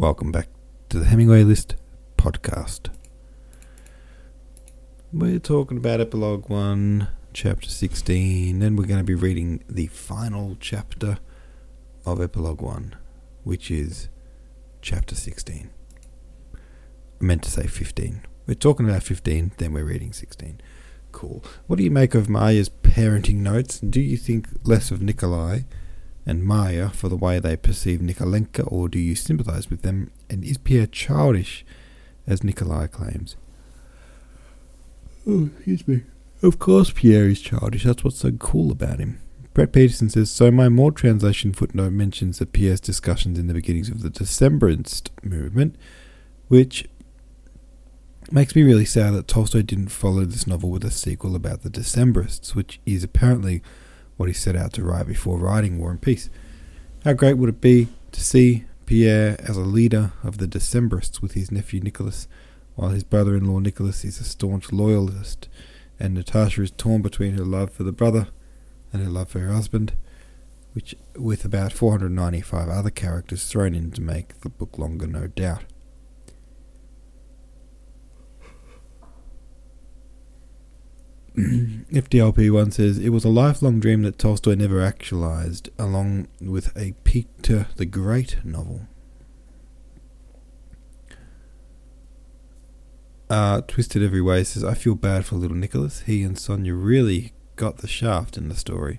Welcome back to the Hemingway List podcast. We're talking about Epilogue 1, Chapter 16, and we're going to be reading the final chapter of Epilogue 1, which is Chapter 16. I meant to say 15. We're talking about 15, then we're reading 16. Cool. What do you make of Marya's parenting notes? Do you think less of Nikolai? And Marya for the way they perceive Nikolenka, or do you sympathize with them? And is Pierre childish, as Nikolai claims? Oh, excuse me. Of course, Pierre is childish. That's what's so cool about him. Brett Peterson says so. My Maude translation footnote mentions that Pierre's discussions in the beginnings of the Decembrist movement, which makes me really sad that Tolstoy didn't follow this novel with a sequel about the Decembrists, which is apparently what he set out to write before writing War and Peace. How great would it be to see Pierre as a leader of the Decembrists with his nephew Nicholas, while his brother in law Nicholas is a staunch loyalist, and Natasha is torn between her love for the brother and her love for her husband, which with about 495 other characters thrown in to make the book longer, no doubt. FDLP1 says it was a lifelong dream that Tolstoy never actualized, along with a Peter the Great novel. Uh, Twisted Every Way says, I feel bad for little Nicholas. He and Sonia really got the shaft in the story.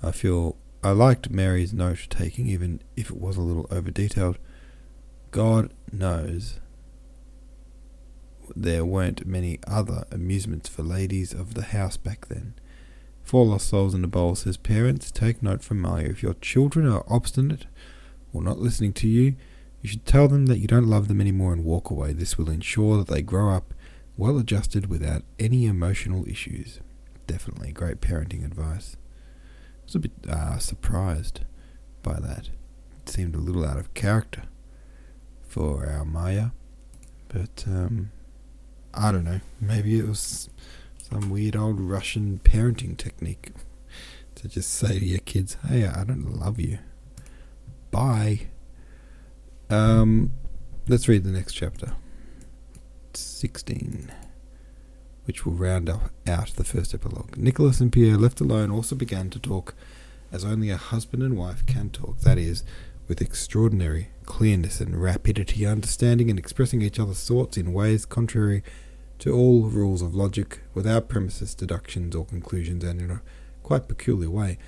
I feel I liked Mary's note taking, even if it was a little over detailed. God knows there weren't many other amusements for ladies of the house back then. Four Lost Souls in a Bowl says, Parents, take note from Mario. If your children are obstinate or not listening to you, you should tell them that you don't love them anymore and walk away. This will ensure that they grow up well adjusted without any emotional issues. Definitely great parenting advice. I was a bit uh, surprised by that. It seemed a little out of character for our Marya, but um, I don't know. Maybe it was some weird old Russian parenting technique to just say to your kids, "Hey, I don't love you. Bye." Um, let's read the next chapter. 16, which will round out the first epilogue. Nicholas and Pierre, left alone, also began to talk as only a husband and wife can talk, that is, with extraordinary clearness and rapidity, understanding and expressing each other's thoughts in ways contrary to all rules of logic, without premises, deductions, or conclusions, and in a quite peculiar way.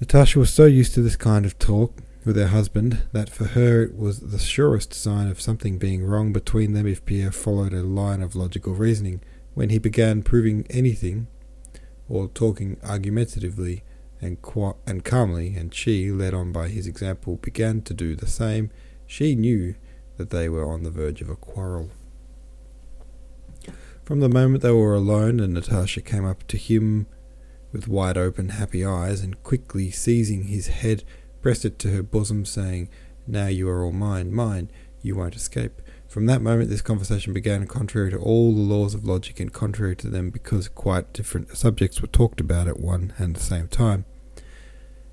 Natasha was so used to this kind of talk with her husband that for her it was the surest sign of something being wrong between them if Pierre followed a line of logical reasoning. When he began proving anything, or talking argumentatively and, and calmly, and she, led on by his example, began to do the same, she knew that they were on the verge of a quarrel. From the moment they were alone and Natasha came up to him with wide open, happy eyes, and quickly seizing his head, pressed it to her bosom, saying, Now you are all mine, mine, you won't escape. From that moment, this conversation began contrary to all the laws of logic and contrary to them because quite different subjects were talked about at one and the same time.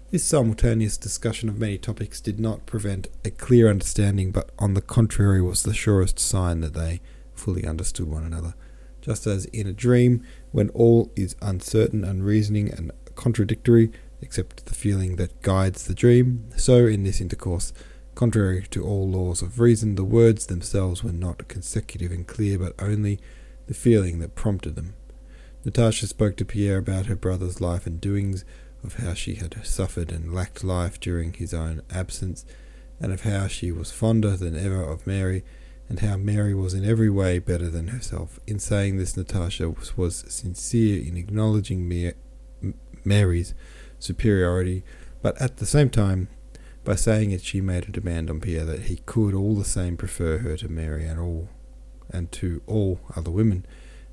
This simultaneous discussion of many topics did not prevent a clear understanding, but on the contrary was the surest sign that they fully understood one another just as in a dream, when all is uncertain, unreasoning, and contradictory, except the feeling that guides the dream, so in this intercourse, contrary to all laws of reason, the words themselves were not consecutive and clear, but only the feeling that prompted them. Natasha spoke to Pierre about her brother's life and doings, of how she had suffered and lacked life during his own absence, and of how she was fonder than ever of Mary, and how Mary was in every way better than herself. In saying this, Natasha was, sincere in acknowledging Mary's superiority, but at the same time, by saying it, she made a demand on Pierre that he could all the same prefer her to Mary and all, and to all other women,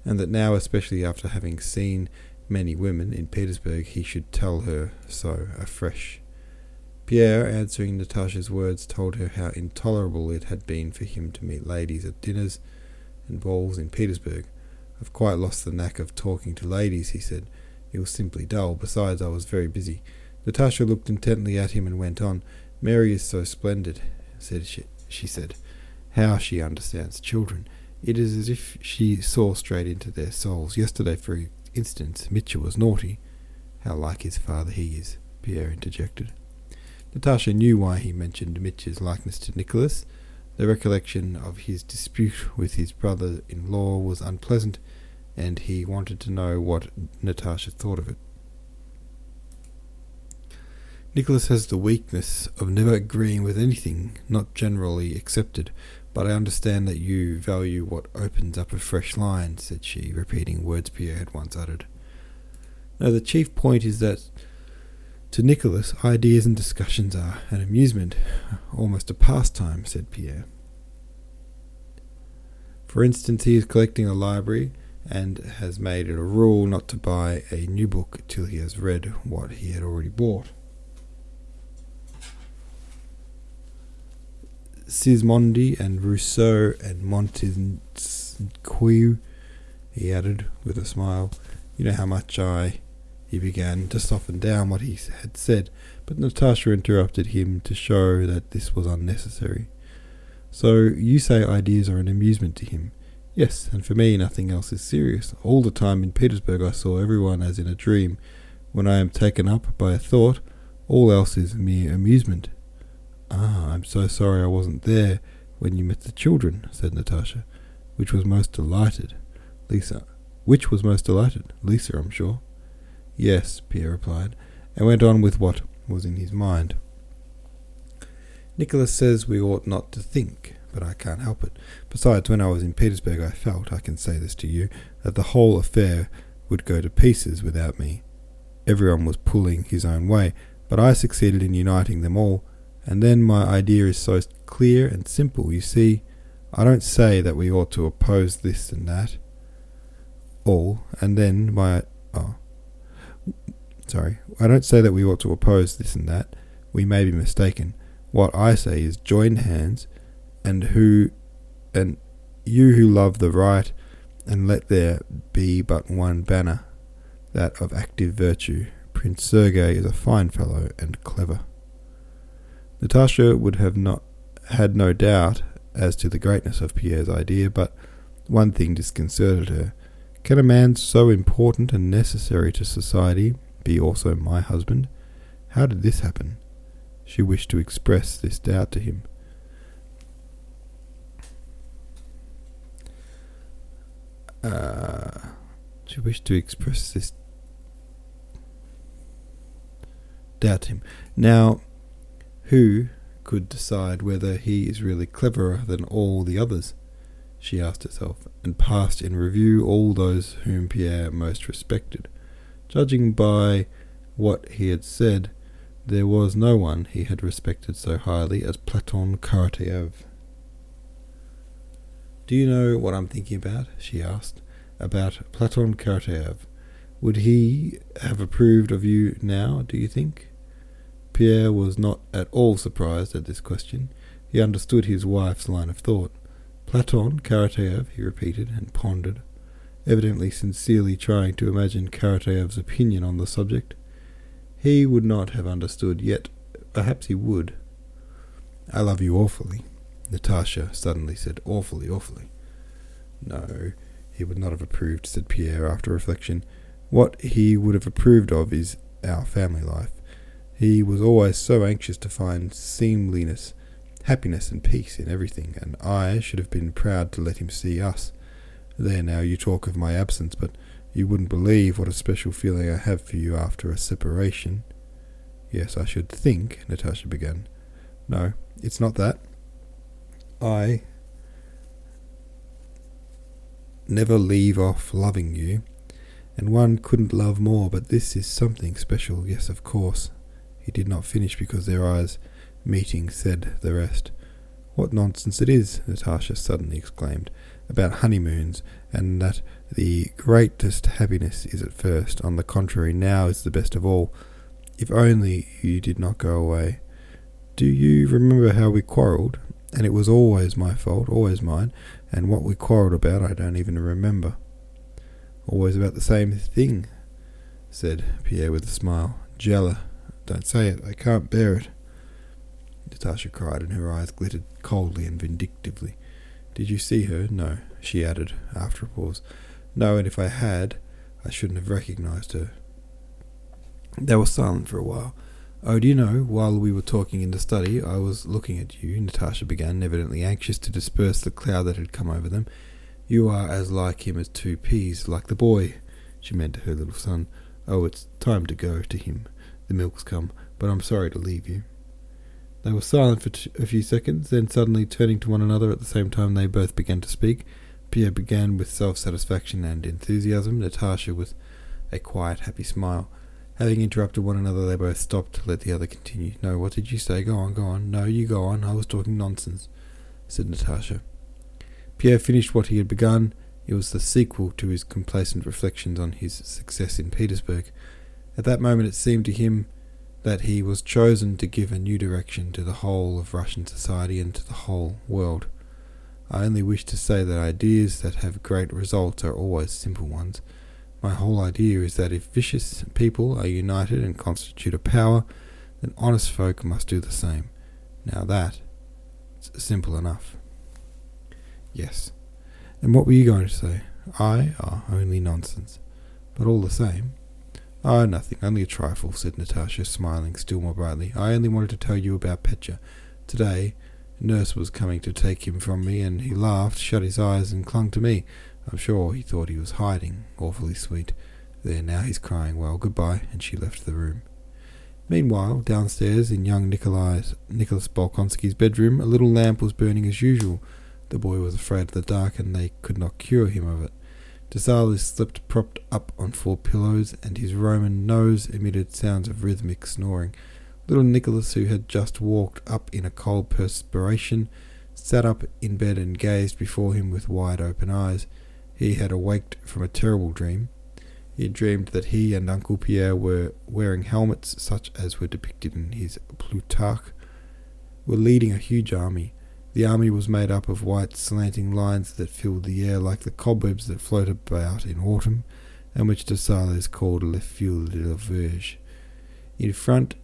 and that now, especially after having seen many women in Petersburg, he should tell her so afresh. Pierre, answering Natasha's words, told her how intolerable it had been for him to meet ladies at dinners and balls in Petersburg. I've quite lost the knack of talking to ladies, he said. It was simply dull. Besides, I was very busy. Natasha looked intently at him and went on. Mary is so splendid, said she. she said. How she understands children. It is as if she saw straight into their souls. Yesterday, for instance, Mitya was naughty. How like his father he is, Pierre interjected. Natasha knew why he mentioned Mitya's likeness to Nicholas. The recollection of his dispute with his brother in law was unpleasant, and he wanted to know what Natasha thought of it. Nicholas has the weakness of never agreeing with anything not generally accepted, but I understand that you value what opens up a fresh line, said she, repeating words Pierre had once uttered. Now, the chief point is that to Nicholas, ideas and discussions are an amusement, almost a pastime, said Pierre. For instance, he is collecting a library and has made it a rule not to buy a new book till he has read what he had already bought. Sismondi and Rousseau and Montesquieu, he added with a smile. You know how much I. He began to soften down what he had said, but Natasha interrupted him to show that this was unnecessary. So you say ideas are an amusement to him. Yes, and for me nothing else is serious. All the time in Petersburg I saw everyone as in a dream. When I am taken up by a thought, all else is mere amusement. Ah, I'm so sorry I wasn't there when you met the children, said Natasha, which was most delighted. Lisa, which was most delighted? Lisa, I'm sure. Yes, Pierre replied, and went on with what was in his mind. Nicholas says we ought not to think, but I can't help it. Besides, when I was in Petersburg, I felt, I can say this to you, that the whole affair would go to pieces without me. Everyone was pulling his own way, but I succeeded in uniting them all, and then my idea is so clear and simple. You see, I don't say that we ought to oppose this and that, all, and then my oh, sorry, I don't say that we ought to oppose this and that. We may be mistaken. What I say is join hands, and who, and you who love the right, and let there be but one banner, that of active virtue. Prince Sergei is a fine fellow and clever. Natasha would have not had no doubt as to the greatness of Pierre's idea, but one thing disconcerted her. Can a man so important and necessary to society be also my husband? How did this happen? She wished to express this doubt to him. Uh, she wished to express this doubt to him. Now, who could decide whether he is really cleverer than all the others? She asked herself, and passed in review all those whom Pierre most respected. Judging by what he had said, there was no one he had respected so highly as Platon Karateev. Do you know what I'm thinking about? she asked. About Platon Karateev. Would he have approved of you now, do you think? Pierre was not at all surprised at this question. He understood his wife's line of thought. Platon Karateev, he repeated, and pondered, evidently sincerely trying to imagine Karateev's opinion on the subject. He would not have understood, yet perhaps he would. I love you awfully, Natasha suddenly said. Awfully, awfully. No, he would not have approved, said Pierre after reflection. What he would have approved of is our family life. He was always so anxious to find seemliness, happiness, and peace in everything, and I should have been proud to let him see us. There now, you talk of my absence, but you wouldn't believe what a special feeling I have for you after a separation. Yes, I should think, Natasha began. No, it's not that. I never leave off loving you, and one couldn't love more, but this is something special, yes, of course. He did not finish because their eyes, meeting, said the rest. What nonsense it is, Natasha suddenly exclaimed, about honeymoons, and that the greatest happiness is at first. On the contrary, now is the best of all. If only you did not go away. Do you remember how we quarrelled? And it was always my fault, always mine, and what we quarrelled about I don't even remember. Always about the same thing, said Pierre with a smile. Jella, don't say it. I can't bear it. Natasha cried, and her eyes glittered coldly and vindictively. Did you see her? No, she added, after a pause. No, and if I had, I shouldn't have recognized her. They were silent for a while. Oh, do you know, while we were talking in the study, I was looking at you, Natasha began, evidently anxious to disperse the cloud that had come over them. You are as like him as two peas, like the boy, she meant to her little son. Oh, it's time to go to him. The milk's come, but I'm sorry to leave you. They were silent for t- a few seconds, then suddenly turning to one another at the same time they both began to speak. Pierre began with self satisfaction and enthusiasm, Natasha with a quiet, happy smile. Having interrupted one another, they both stopped to let the other continue. No, what did you say? Go on, go on. No, you go on. I was talking nonsense, said Natasha. Pierre finished what he had begun. It was the sequel to his complacent reflections on his success in Petersburg. At that moment, it seemed to him that he was chosen to give a new direction to the whole of Russian society and to the whole world. I only wish to say that ideas that have great results are always simple ones. My whole idea is that if vicious people are united and constitute a power, then honest folk must do the same. Now that is simple enough. Yes. And what were you going to say? I? Ah, oh, only nonsense. But all the same. Oh, nothing, only a trifle, said Natasha, smiling still more brightly. I only wanted to tell you about Petya. Today, nurse was coming to take him from me, and he laughed, shut his eyes, and clung to me. I'm sure he thought he was hiding. Awfully sweet. There, now he's crying. Well, goodbye. And she left the room. Meanwhile, downstairs in young Nikolai's, Nicholas Bolkonsky's bedroom, a little lamp was burning as usual. The boy was afraid of the dark, and they could not cure him of it. Dessalles slept propped up on four pillows, and his Roman nose emitted sounds of rhythmic snoring. Little Nicholas, who had just walked up in a cold perspiration, sat up in bed and gazed before him with wide open eyes. He had awaked from a terrible dream. He had dreamed that he and Uncle Pierre were wearing helmets such as were depicted in his Plutarch, were leading a huge army. The army was made up of white slanting lines that filled the air like the cobwebs that float about in autumn, and which Dessalles called Le Fil de la Verge. In front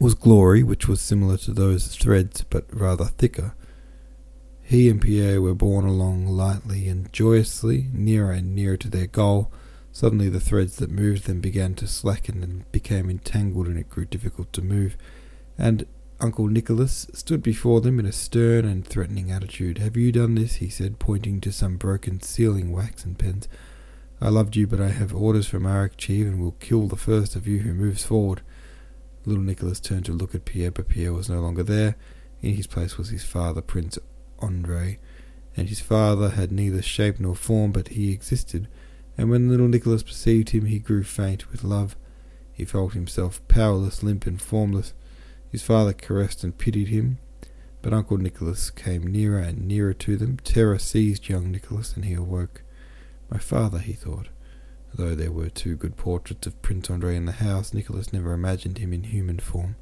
was glory, which was similar to those threads but rather thicker. He and Pierre were borne along lightly and joyously, nearer and nearer to their goal. Suddenly the threads that moved them began to slacken and became entangled, and it grew difficult to move. And Uncle Nicholas stood before them in a stern and threatening attitude. Have you done this? he said, pointing to some broken sealing wax and pens. I loved you, but I have orders from Arakcheev and will kill the first of you who moves forward. Little Nicholas turned to look at Pierre, but Pierre was no longer there. In his place was his father, Prince Andrei, and his father had neither shape nor form, but he existed, and when little Nicholas perceived him, he grew faint with love. He felt himself powerless, limp, and formless. His father caressed and pitied him, but Uncle Nicholas came nearer and nearer to them. Terror seized young Nicholas, and he awoke. My father, he thought. Though there were two good portraits of Prince Andrei in the house, Nicholas never imagined him in human form.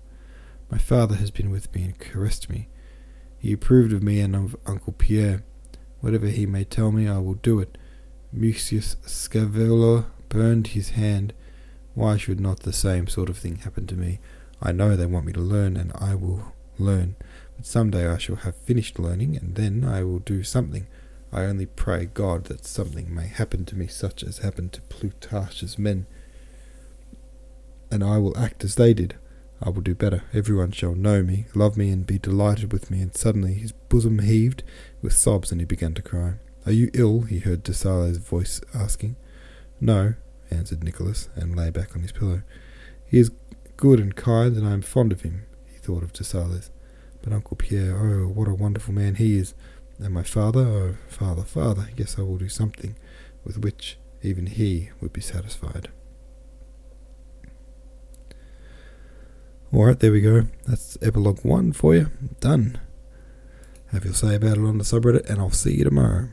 My father has been with me and caressed me. He approved of me and of Uncle Pierre. Whatever he may tell me, I will do it. Mucius Scaevola burned his hand. Why should not the same sort of thing happen to me? I know they want me to learn, and I will learn. But some day I shall have finished learning, and then I will do something. I only pray God that something may happen to me such as happened to Plutarch's men, and I will act as they did. I will do better. Everyone shall know me, love me, and be delighted with me. And suddenly his bosom heaved with sobs, and he began to cry. Are you ill? he heard Dessalles' voice asking. No, answered Nicholas, and lay back on his pillow. He is good and kind, and I am fond of him, he thought of Dessalles. But Uncle Pierre, oh, what a wonderful man he is! And my father, oh, father, father, yes, I will do something with which even he would be satisfied. Alright, there we go. That's epilogue one for you. Done. Have your say about it on the subreddit, and I'll see you tomorrow.